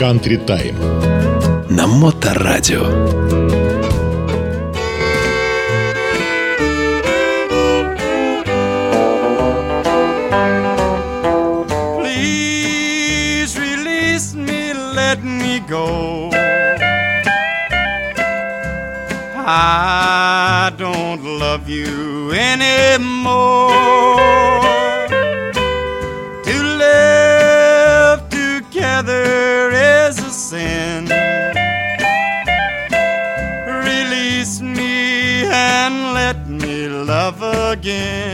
Country Time. На Моторадио. Please release me, let me go. I don't love you anymore. Again.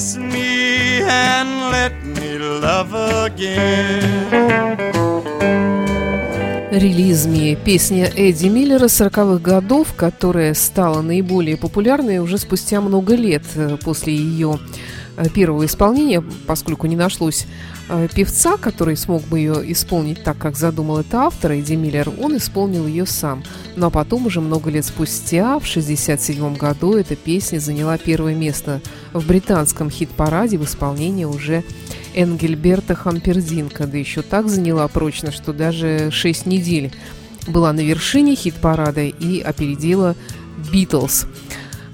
Release me and let me love again. Релиз «Ми» – песня Эдди Миллера 40-х годов, которая стала наиболее популярной уже спустя много лет э, после ее первого исполнения, поскольку не нашлось э, певца, который смог бы ее исполнить так, как задумал это автор Эдди Миллер, он исполнил ее сам. Ну а потом, уже много лет спустя, в 1967 году, эта песня заняла первое место в британском хит-параде в исполнении уже Энгельберта Хампердинка, да еще так заняла прочно, что даже 6 недель была на вершине хит-парада и опередила Битлз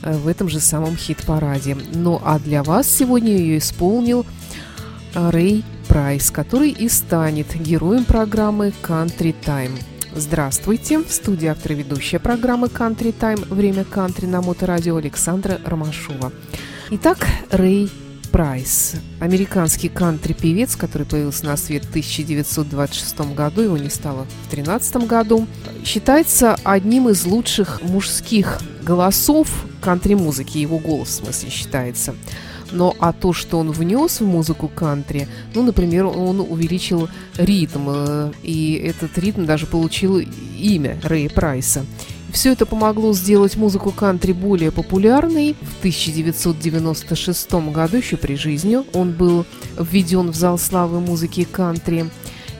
в этом же самом хит-параде. Ну а для вас сегодня ее исполнил Рэй Прайс, который и станет героем программы Country Time. Здравствуйте! В студии автор ведущая программы Country Time «Время кантри» на Моторадио Александра Ромашова. Итак, Рэй Прайс, американский кантри-певец, который появился на свет в 1926 году, его не стало в 2013 году, считается одним из лучших мужских голосов кантри-музыки, его голос в смысле считается. Но а то, что он внес в музыку кантри, ну, например, он увеличил ритм, э, и этот ритм даже получил имя Рэя Прайса. Все это помогло сделать музыку кантри более популярной. В 1996 году, еще при жизни, он был введен в зал славы музыки кантри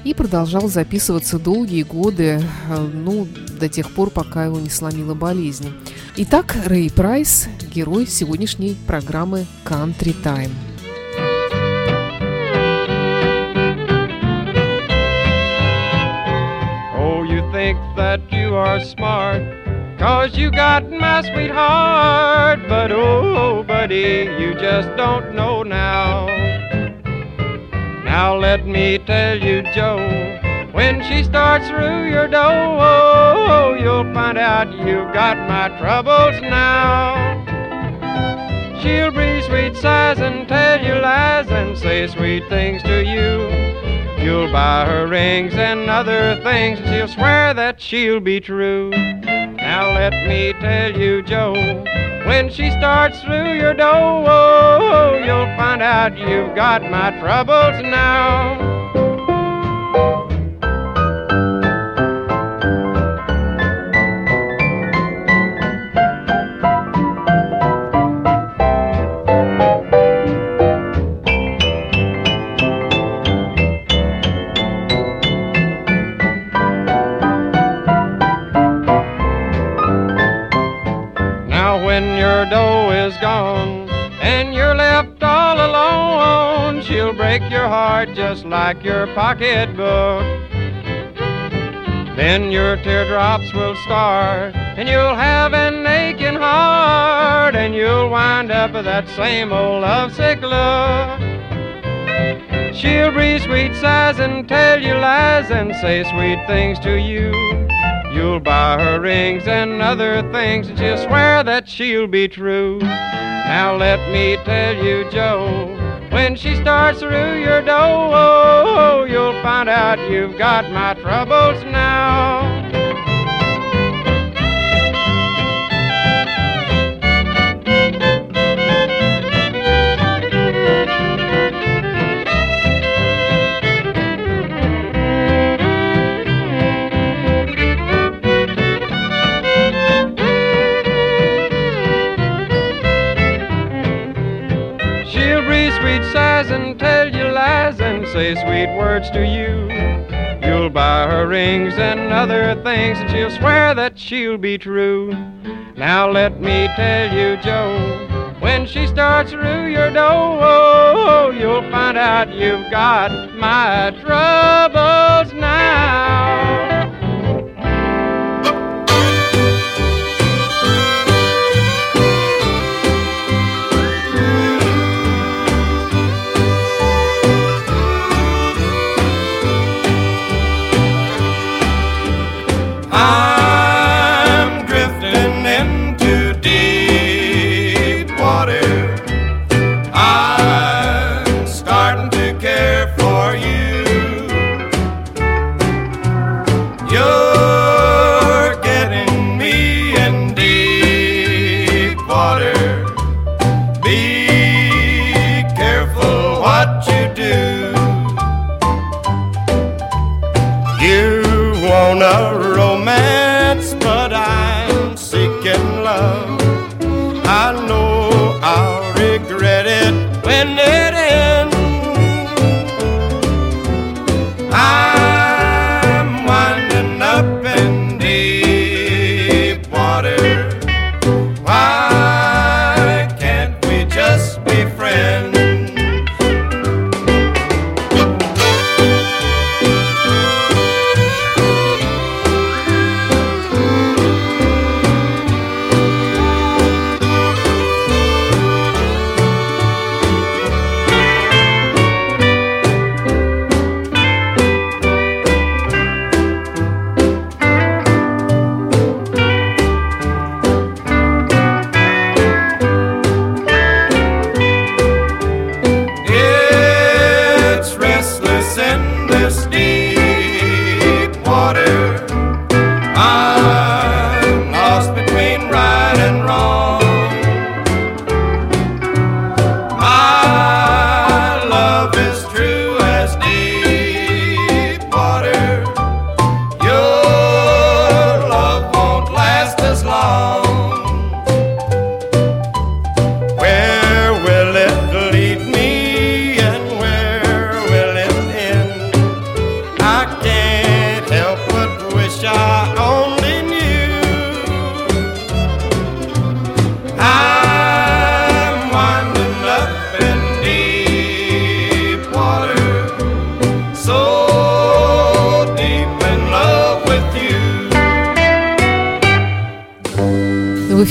и продолжал записываться долгие годы, э, ну, до тех пор, пока его не сломила болезнь. Итак, Рэй Прайс, герой сегодняшней программы «Country Time». Oh, you think that you are smart, cause you got my sweetheart. But oh, buddy, you just don't know now. Now let me tell you, Joe, when she starts through your door, oh, you'll find out you've got my troubles now. She'll breathe sweet sighs and tell you lies and say sweet things to you. You'll buy her rings and other things, and she'll swear that she'll be true. Now let me tell you, Joe, when she starts through your door, oh, you'll find out you've got my troubles now. Just like your pocketbook. Then your teardrops will start, and you'll have an aching heart, and you'll wind up with that same old lovesick look. She'll breathe sweet sighs and tell you lies and say sweet things to you. You'll buy her rings and other things, and she'll swear that she'll be true. Now let me tell you, Joe. When she starts through your door, you'll find out you've got my troubles now. Say sweet words to you. You'll buy her rings and other things, and she'll swear that she'll be true. Now let me tell you, Joe, when she starts through your door, you'll find out you've got my troubles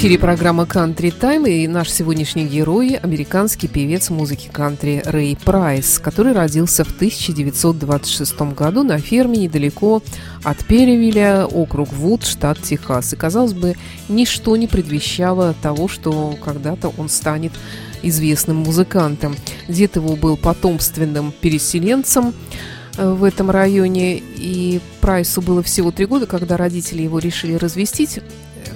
эфире программа «Кантри Тайм» и наш сегодняшний герой – американский певец музыки кантри Рэй Прайс, который родился в 1926 году на ферме недалеко от Перевиля, округ Вуд, штат Техас. И, казалось бы, ничто не предвещало того, что когда-то он станет известным музыкантом. Дед его был потомственным переселенцем э, в этом районе, и Прайсу было всего три года, когда родители его решили развестить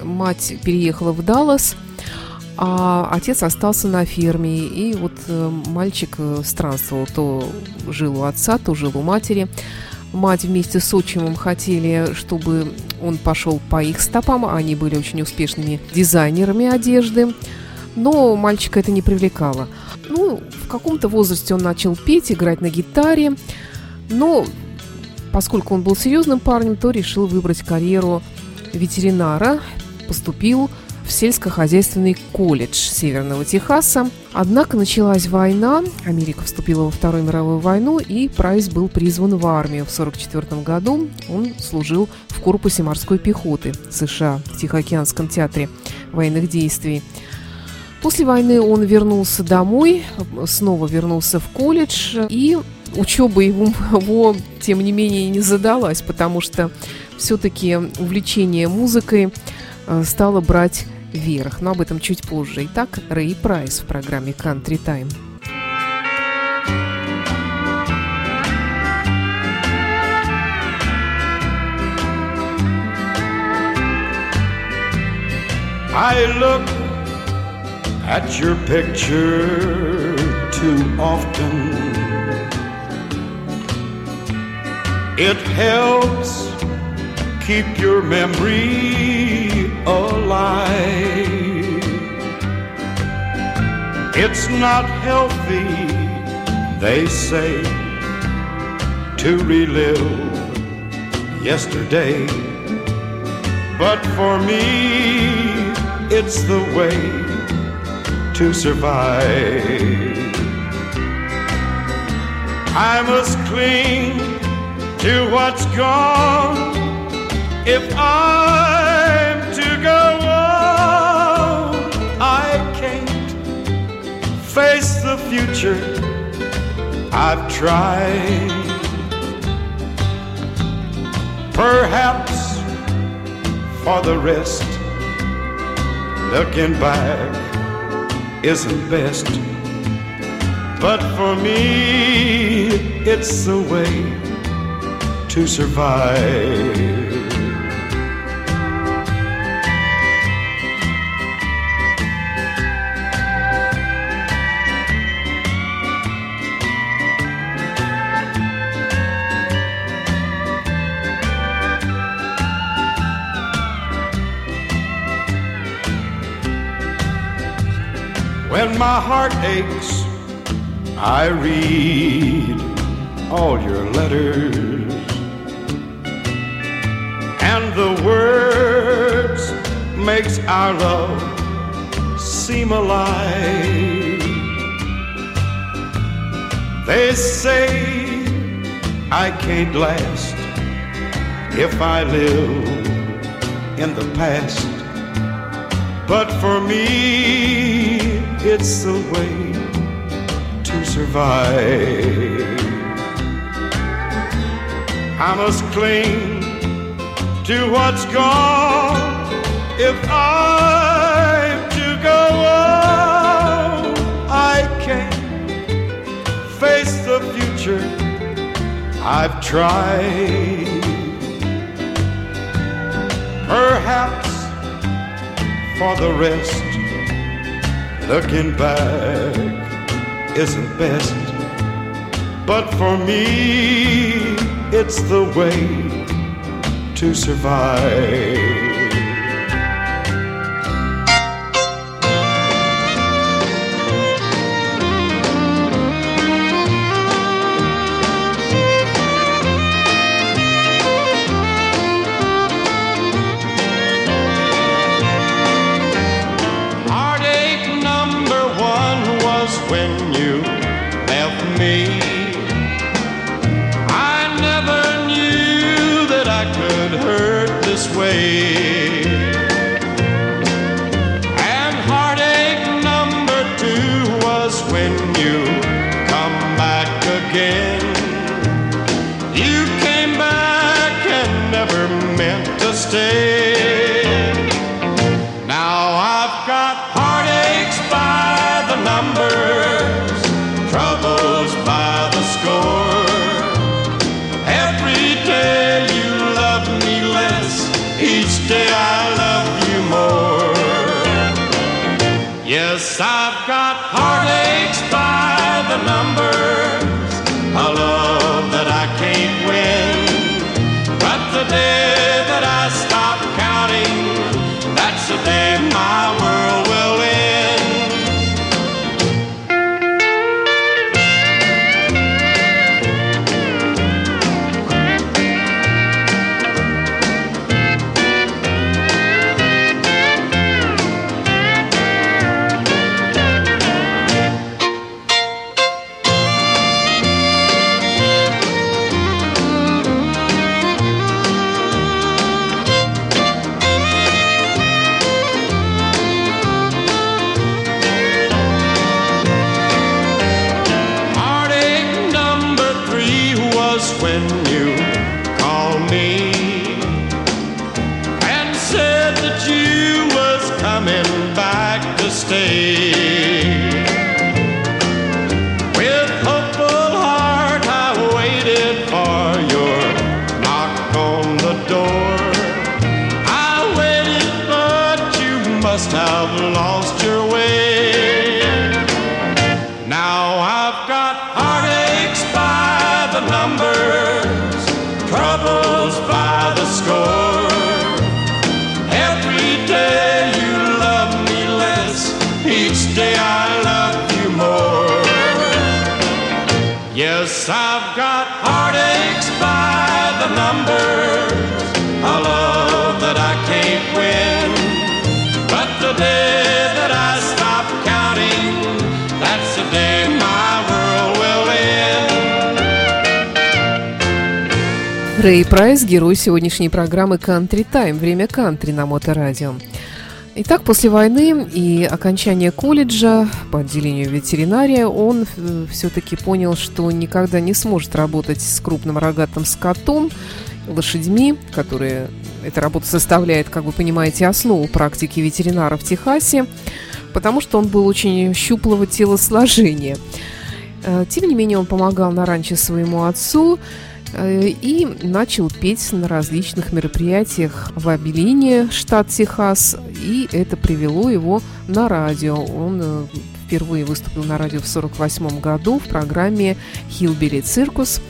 мать переехала в Даллас, а отец остался на ферме. И вот э, мальчик э, странствовал, то жил у отца, то жил у матери. Мать вместе с отчимом хотели, чтобы он пошел по их стопам. Они были очень успешными дизайнерами одежды. Но мальчика это не привлекало. Ну, в каком-то возрасте он начал петь, играть на гитаре. Но поскольку он был серьезным парнем, то решил выбрать карьеру ветеринара. Поступил в сельскохозяйственный колледж Северного Техаса. Однако началась война, Америка вступила во Вторую мировую войну, и Прайс был призван в армию. В 1944 году он служил в корпусе морской пехоты США в Тихоокеанском театре военных действий. После войны он вернулся домой, снова вернулся в колледж, и учеба его, его тем не менее, не задалась, потому что все-таки увлечение музыкой э, стало брать вверх, но об этом чуть позже. Итак, Рэй Прайс в программе Country Time. I look at your picture too often. It helps keep your memory alive. It's not healthy, they say, to relive yesterday. But for me, it's the way to survive. I must cling to what's gone if I'm future. I've tried. Perhaps for the rest, looking back isn't best. But for me, it's the way to survive. When my heart aches, I read all your letters. And the words makes our love seem alive. They say I can't last if I live in the past. But for me, it's the way to survive. I must cling to what's gone if I'm to go on. I can't face the future. I've tried. Perhaps for the rest Looking back isn't best, but for me, it's the way to survive. Рэй Прайс, герой сегодняшней программы «Кантри Тайм», время кантри на Моторадио. Итак, после войны и окончания колледжа по отделению ветеринария он все-таки понял, что никогда не сможет работать с крупным рогатым скотом, лошадьми, которые эта работа составляет, как вы понимаете, основу практики ветеринара в Техасе, потому что он был очень щуплого телосложения. Э, Тем не менее, он помогал на ранчо своему отцу э, и начал петь на различных мероприятиях в Абелине, штат Техас, и это привело его на радио. Он э, впервые выступил на радио в 1948 году в программе «Хилбери Циркус»,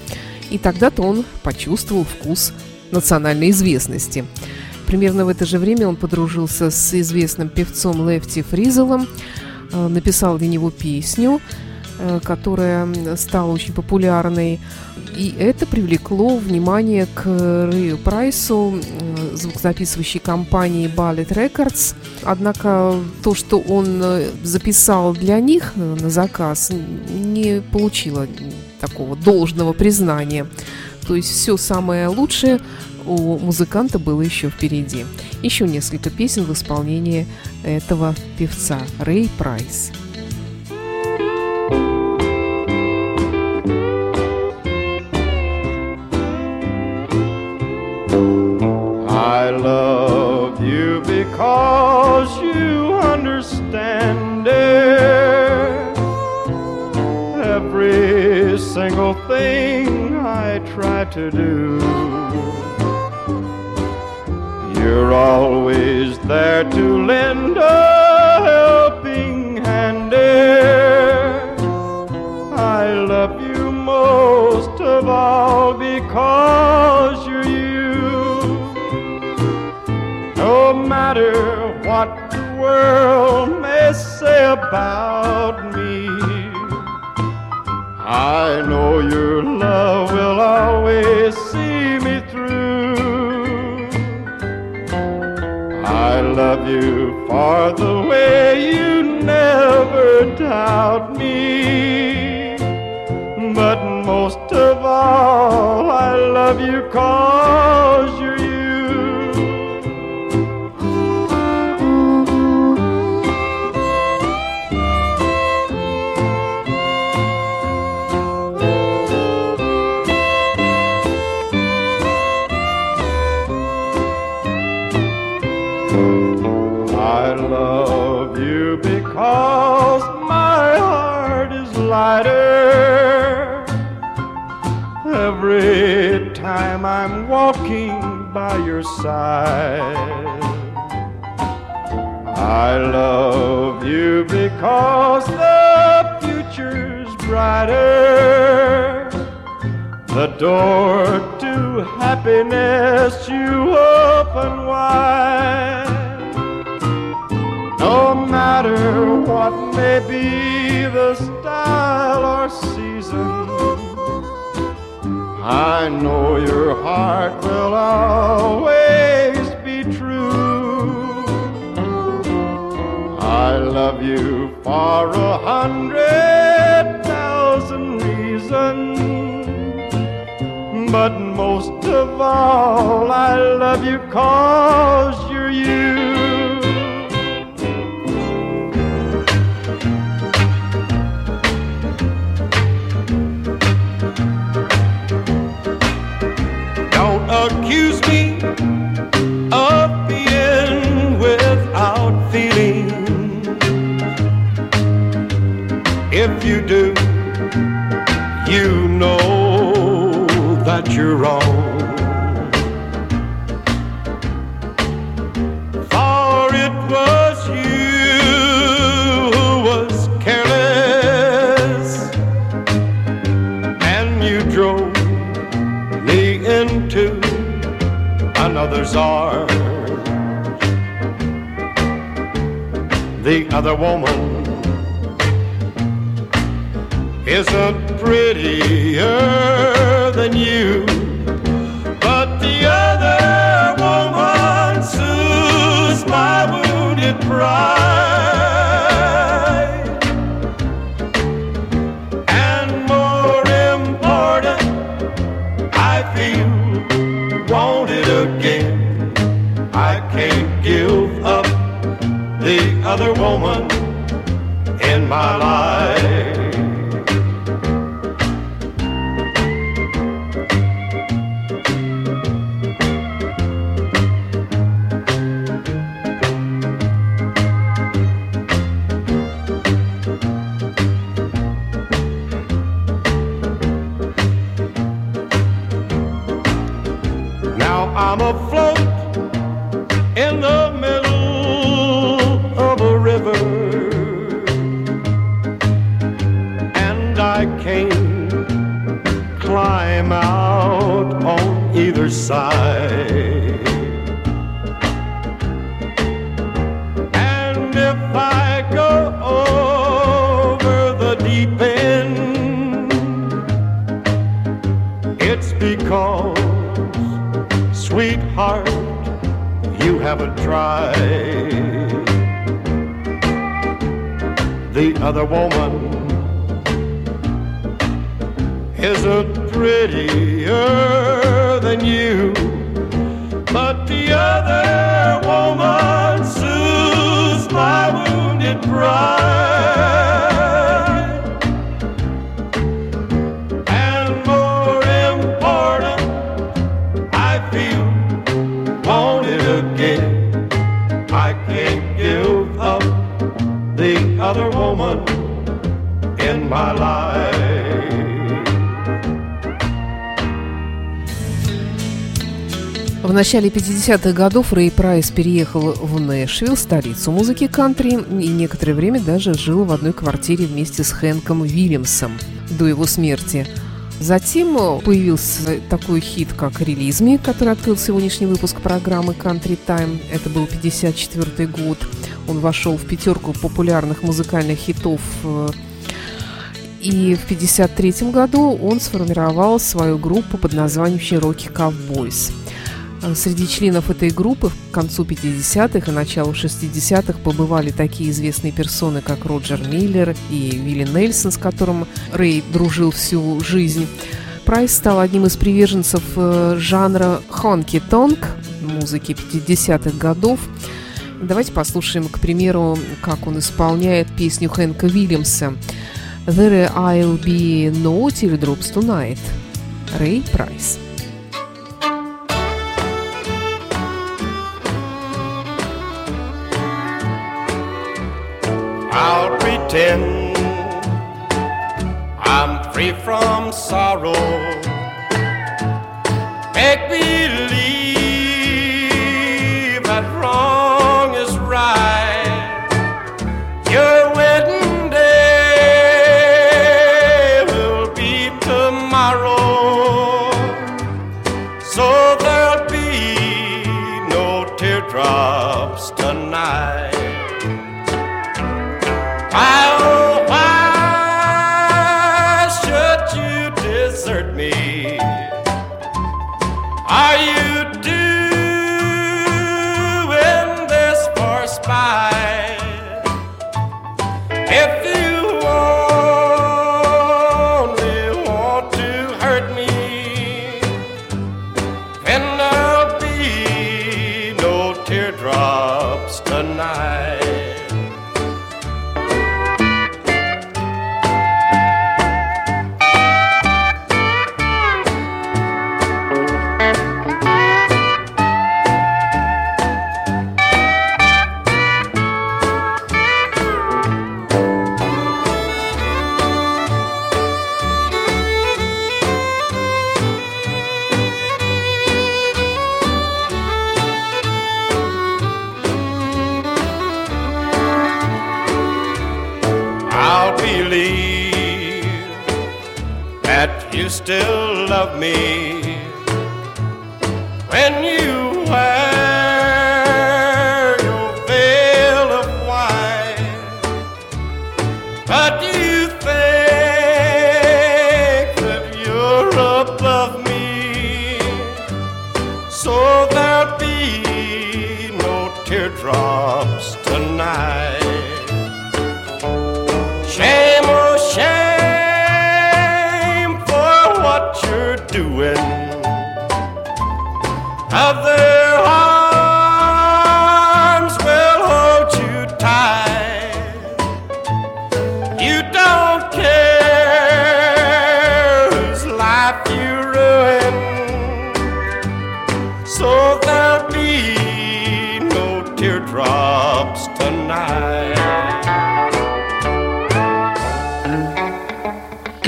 и тогда-то он почувствовал вкус национальной известности. Примерно в это же время он подружился с известным певцом Лефти Фризелом, э, написал для него песню, э, которая стала очень популярной. И это привлекло внимание к Рэю Прайсу, звукозаписывающей компании Ballet Records. Однако то, что он э, записал для них э, на заказ, не получило такого должного признания. То есть все самое лучшее у музыканта было еще впереди. Еще несколько песен в исполнении этого певца Рэй Прайс. Single thing I try to do. You're always there to lend a helping hand. dear. I love you most of all because you're you. No matter what the world may say about love you for the way you never doubt me. But most of all, I love you cause every time I'm walking by your side. I love you because the future's brighter. The door to happiness you open wide. No matter what may be the style or season, I know your heart will always be true. I love you for a hundred thousand reasons. But most of all, I love you cause you're you. Accuse me of being without feeling. If you do, The other woman isn't prettier than you, woman in my life. В начале 50-х годов Рэй Прайс переехал в Нэшвилл, столицу музыки кантри, и некоторое время даже жил в одной квартире вместе с Хэнком Уильямсом до его смерти. Затем появился такой хит, как «Релиз Ми», который открыл сегодняшний выпуск программы «Country Time». Это был 54 год. Он вошел в пятерку популярных музыкальных хитов э, и в 1953 году он сформировал свою группу под названием «Cherokee Cowboys». Среди членов этой группы к концу 50-х и началу 60-х побывали такие известные персоны, как Роджер Миллер и Вилли Нельсон, с которым Рэй дружил всю жизнь. Прайс стал одним из приверженцев э, жанра хонки-тонг, музыки 50-х годов. Давайте послушаем, к примеру, как он исполняет песню Хэнка Уильямса «There I'll be no teardrops tonight». Рэй Прайс. Pretend I'm free from sorrow. Make believe still love me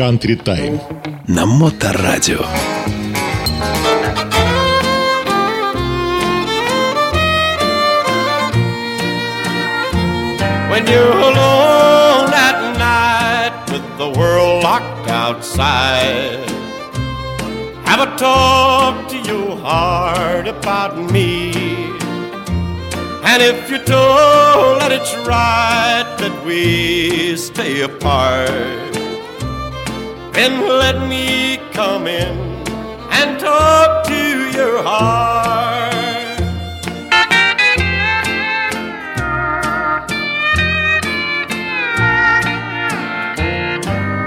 Country Time. На Моторадио. when you're alone at night with the world locked outside. Have a talk to your heart about me. And if you're told that it's right that we stay apart, then let me come in and talk to your heart.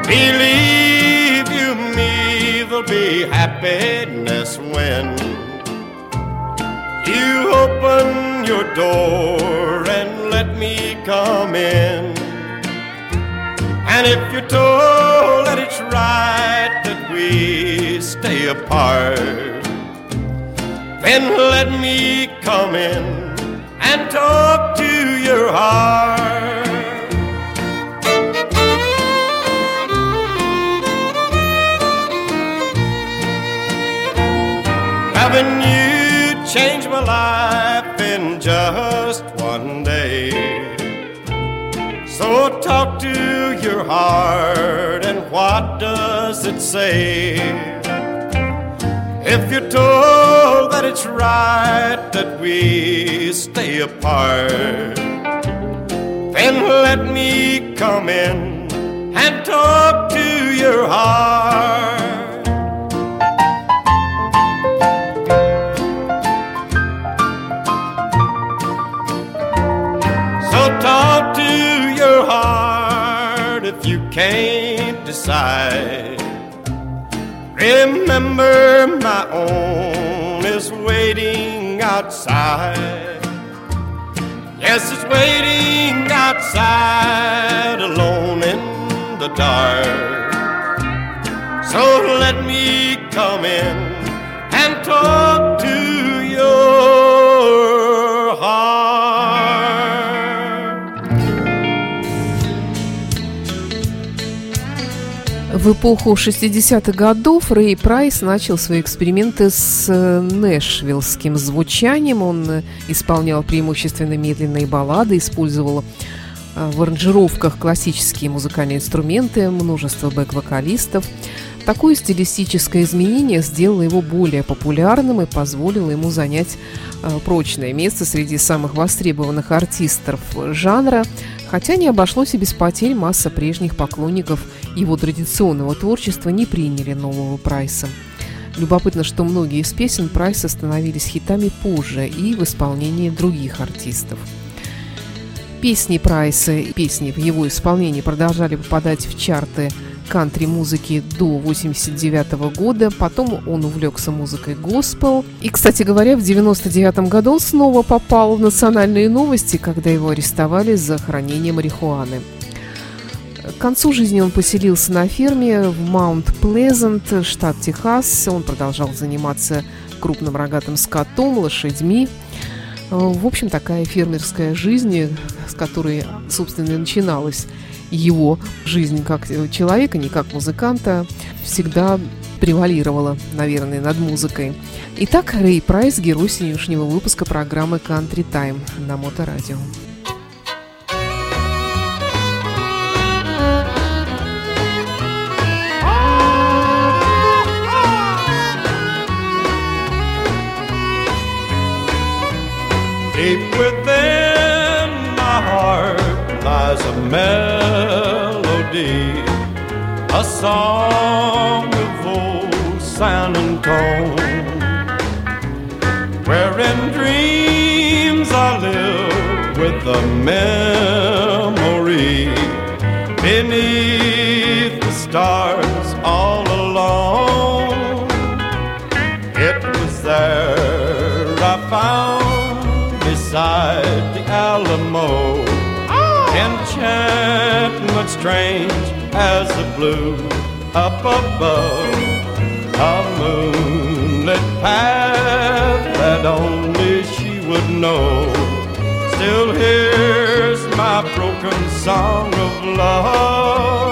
Believe you me, there'll be happiness when you open your door and let me come in. And if you're told apart, then let me come in and talk to your heart. Having you changed my life in just one day. So talk to your heart and what does it say? If you're told that it's right that we stay apart, then let me come in and talk to your heart. So talk to your heart if you can't decide. Remember, my own is waiting outside. Yes, it's waiting outside alone in the dark. So let me come in and talk to В эпоху 60-х годов Рэй Прайс начал свои эксперименты с э, нэшвиллским звучанием. Он э, исполнял преимущественно медленные баллады, использовал э, в аранжировках классические музыкальные инструменты, множество бэк-вокалистов. Такое стилистическое изменение сделало его более популярным и позволило ему занять э, прочное место среди самых востребованных артистов жанра, хотя не обошлось и без потерь масса прежних поклонников его традиционного творчества не приняли нового Прайса. Любопытно, что многие из песен Прайса становились хитами позже и в исполнении других артистов. Песни Прайса и песни в его исполнении продолжали попадать в чарты кантри-музыки до 89 года. Потом он увлекся музыкой госпел. И, кстати говоря, в 99 году он снова попал в национальные новости, когда его арестовали за хранение марихуаны. К концу жизни он поселился на ферме в Маунт-Плезант, штат Техас. Он продолжал заниматься крупным рогатым скотом, лошадьми. В общем, такая фермерская жизнь, с которой, собственно, и начиналась его жизнь как человека, не как музыканта, всегда превалировала, наверное, над музыкой. Итак, Рэй Прайс, герой сегодняшнего выпуска программы «Country Time» на Моторадио. Deep with as a melody, a song of old San Antone, where in dreams I live with the memory beneath the stars enchantment strange as the blue up above. A moonlit path that only she would know. Still hears my broken song of love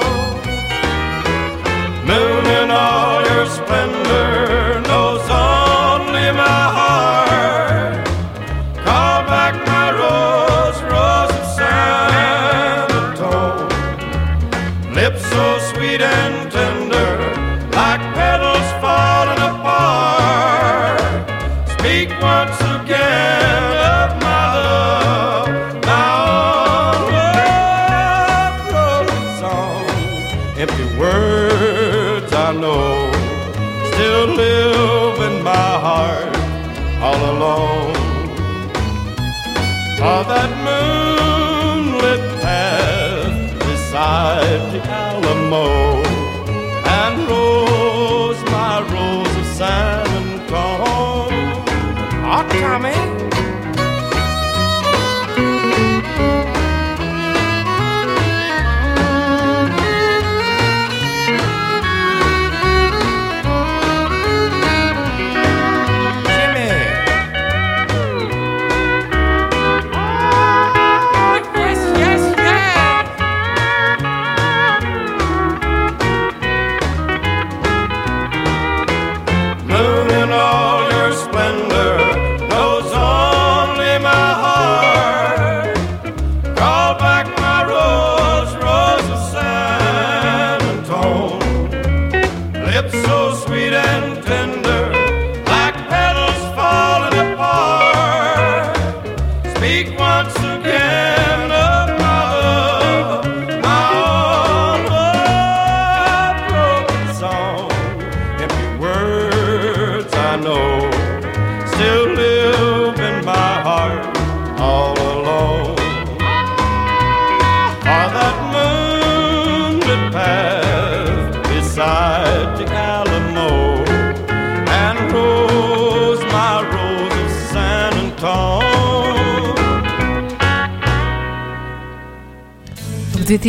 Alamo and rose my rose of San Antone. Oh, Tommy.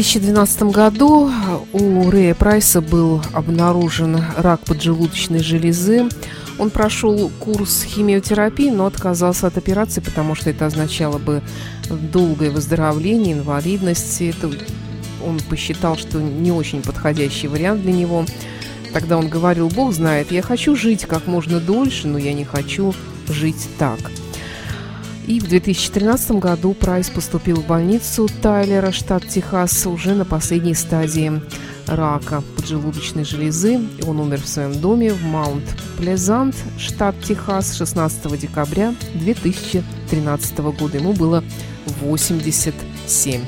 2012 году у Рэя Прайса был обнаружен рак поджелудочной железы. Он прошел курс химиотерапии, но отказался от операции, потому что это означало бы долгое выздоровление, инвалидность. Это он посчитал, что не очень подходящий вариант для него. Тогда он говорил, Бог знает, я хочу жить как можно дольше, но я не хочу жить так. И в 2013 году Прайс поступил в больницу Тайлера, штат Техас, уже на последней стадии рака поджелудочной железы. Он умер в своем доме в Маунт-Плезант, штат Техас, 16 декабря 2013 года. Ему было 87.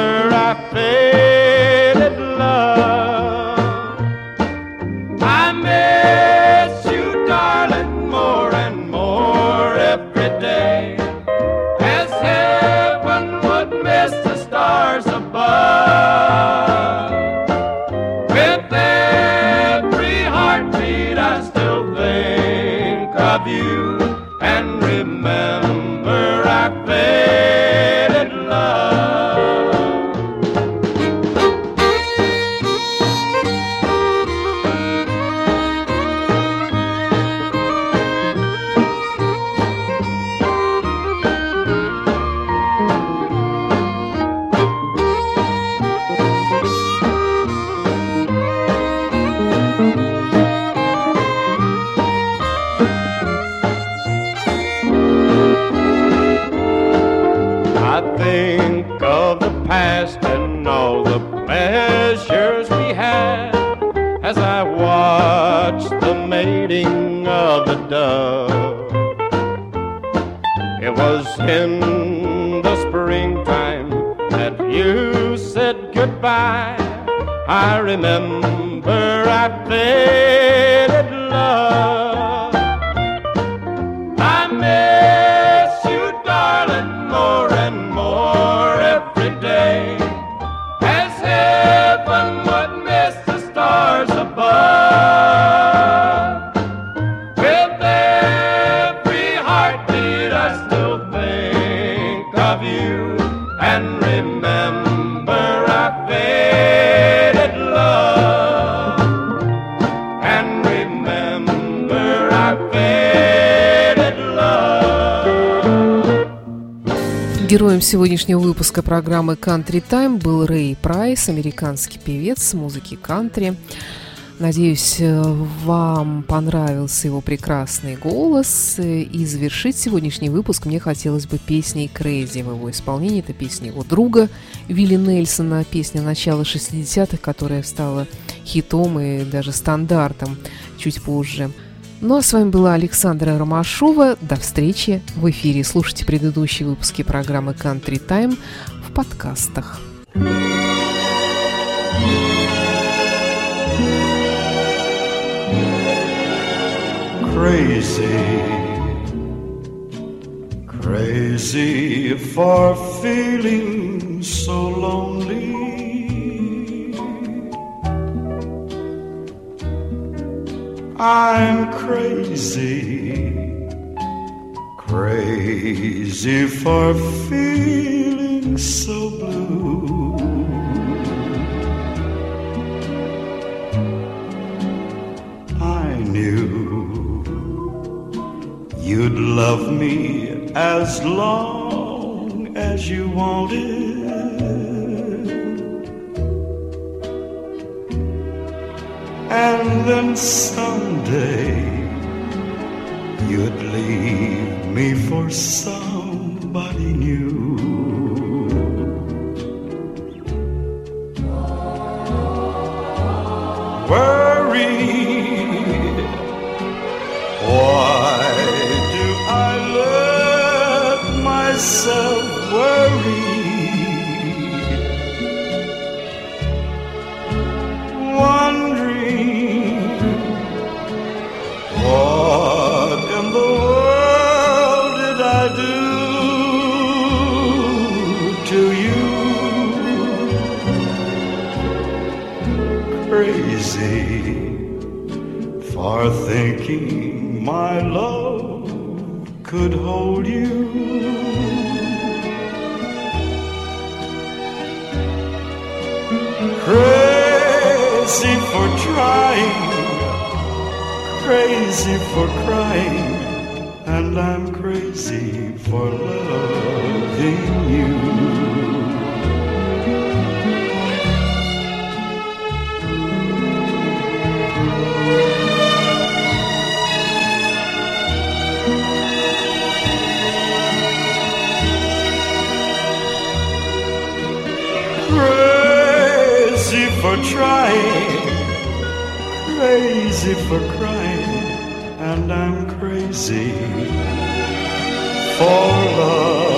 Remember our faded I remember I faded Героем сегодняшнего выпуска программы Country Time был Рэй Прайс, американский певец музыки кантри. Надеюсь, э, вам понравился его прекрасный голос. И завершить сегодняшний выпуск мне хотелось бы песней «Crazy» в его исполнении. Это песня его друга Вилли Нельсона, песня начала 60-х, которая стала хитом и даже стандартом чуть позже. Ну а с вами была Александра Ромашова. До встречи в эфире. Слушайте предыдущие выпуски программы Country Time в подкастах. crazy, crazy for feeling so lonely. I'm crazy, crazy for feeling so blue. I knew you'd love me as long as you wanted. Then someday you'd leave me for somebody Crazy for thinking my love could hold you. Crazy for trying, crazy for crying, and I'm crazy for loving you. Trying, crazy for crying, and I'm crazy for love.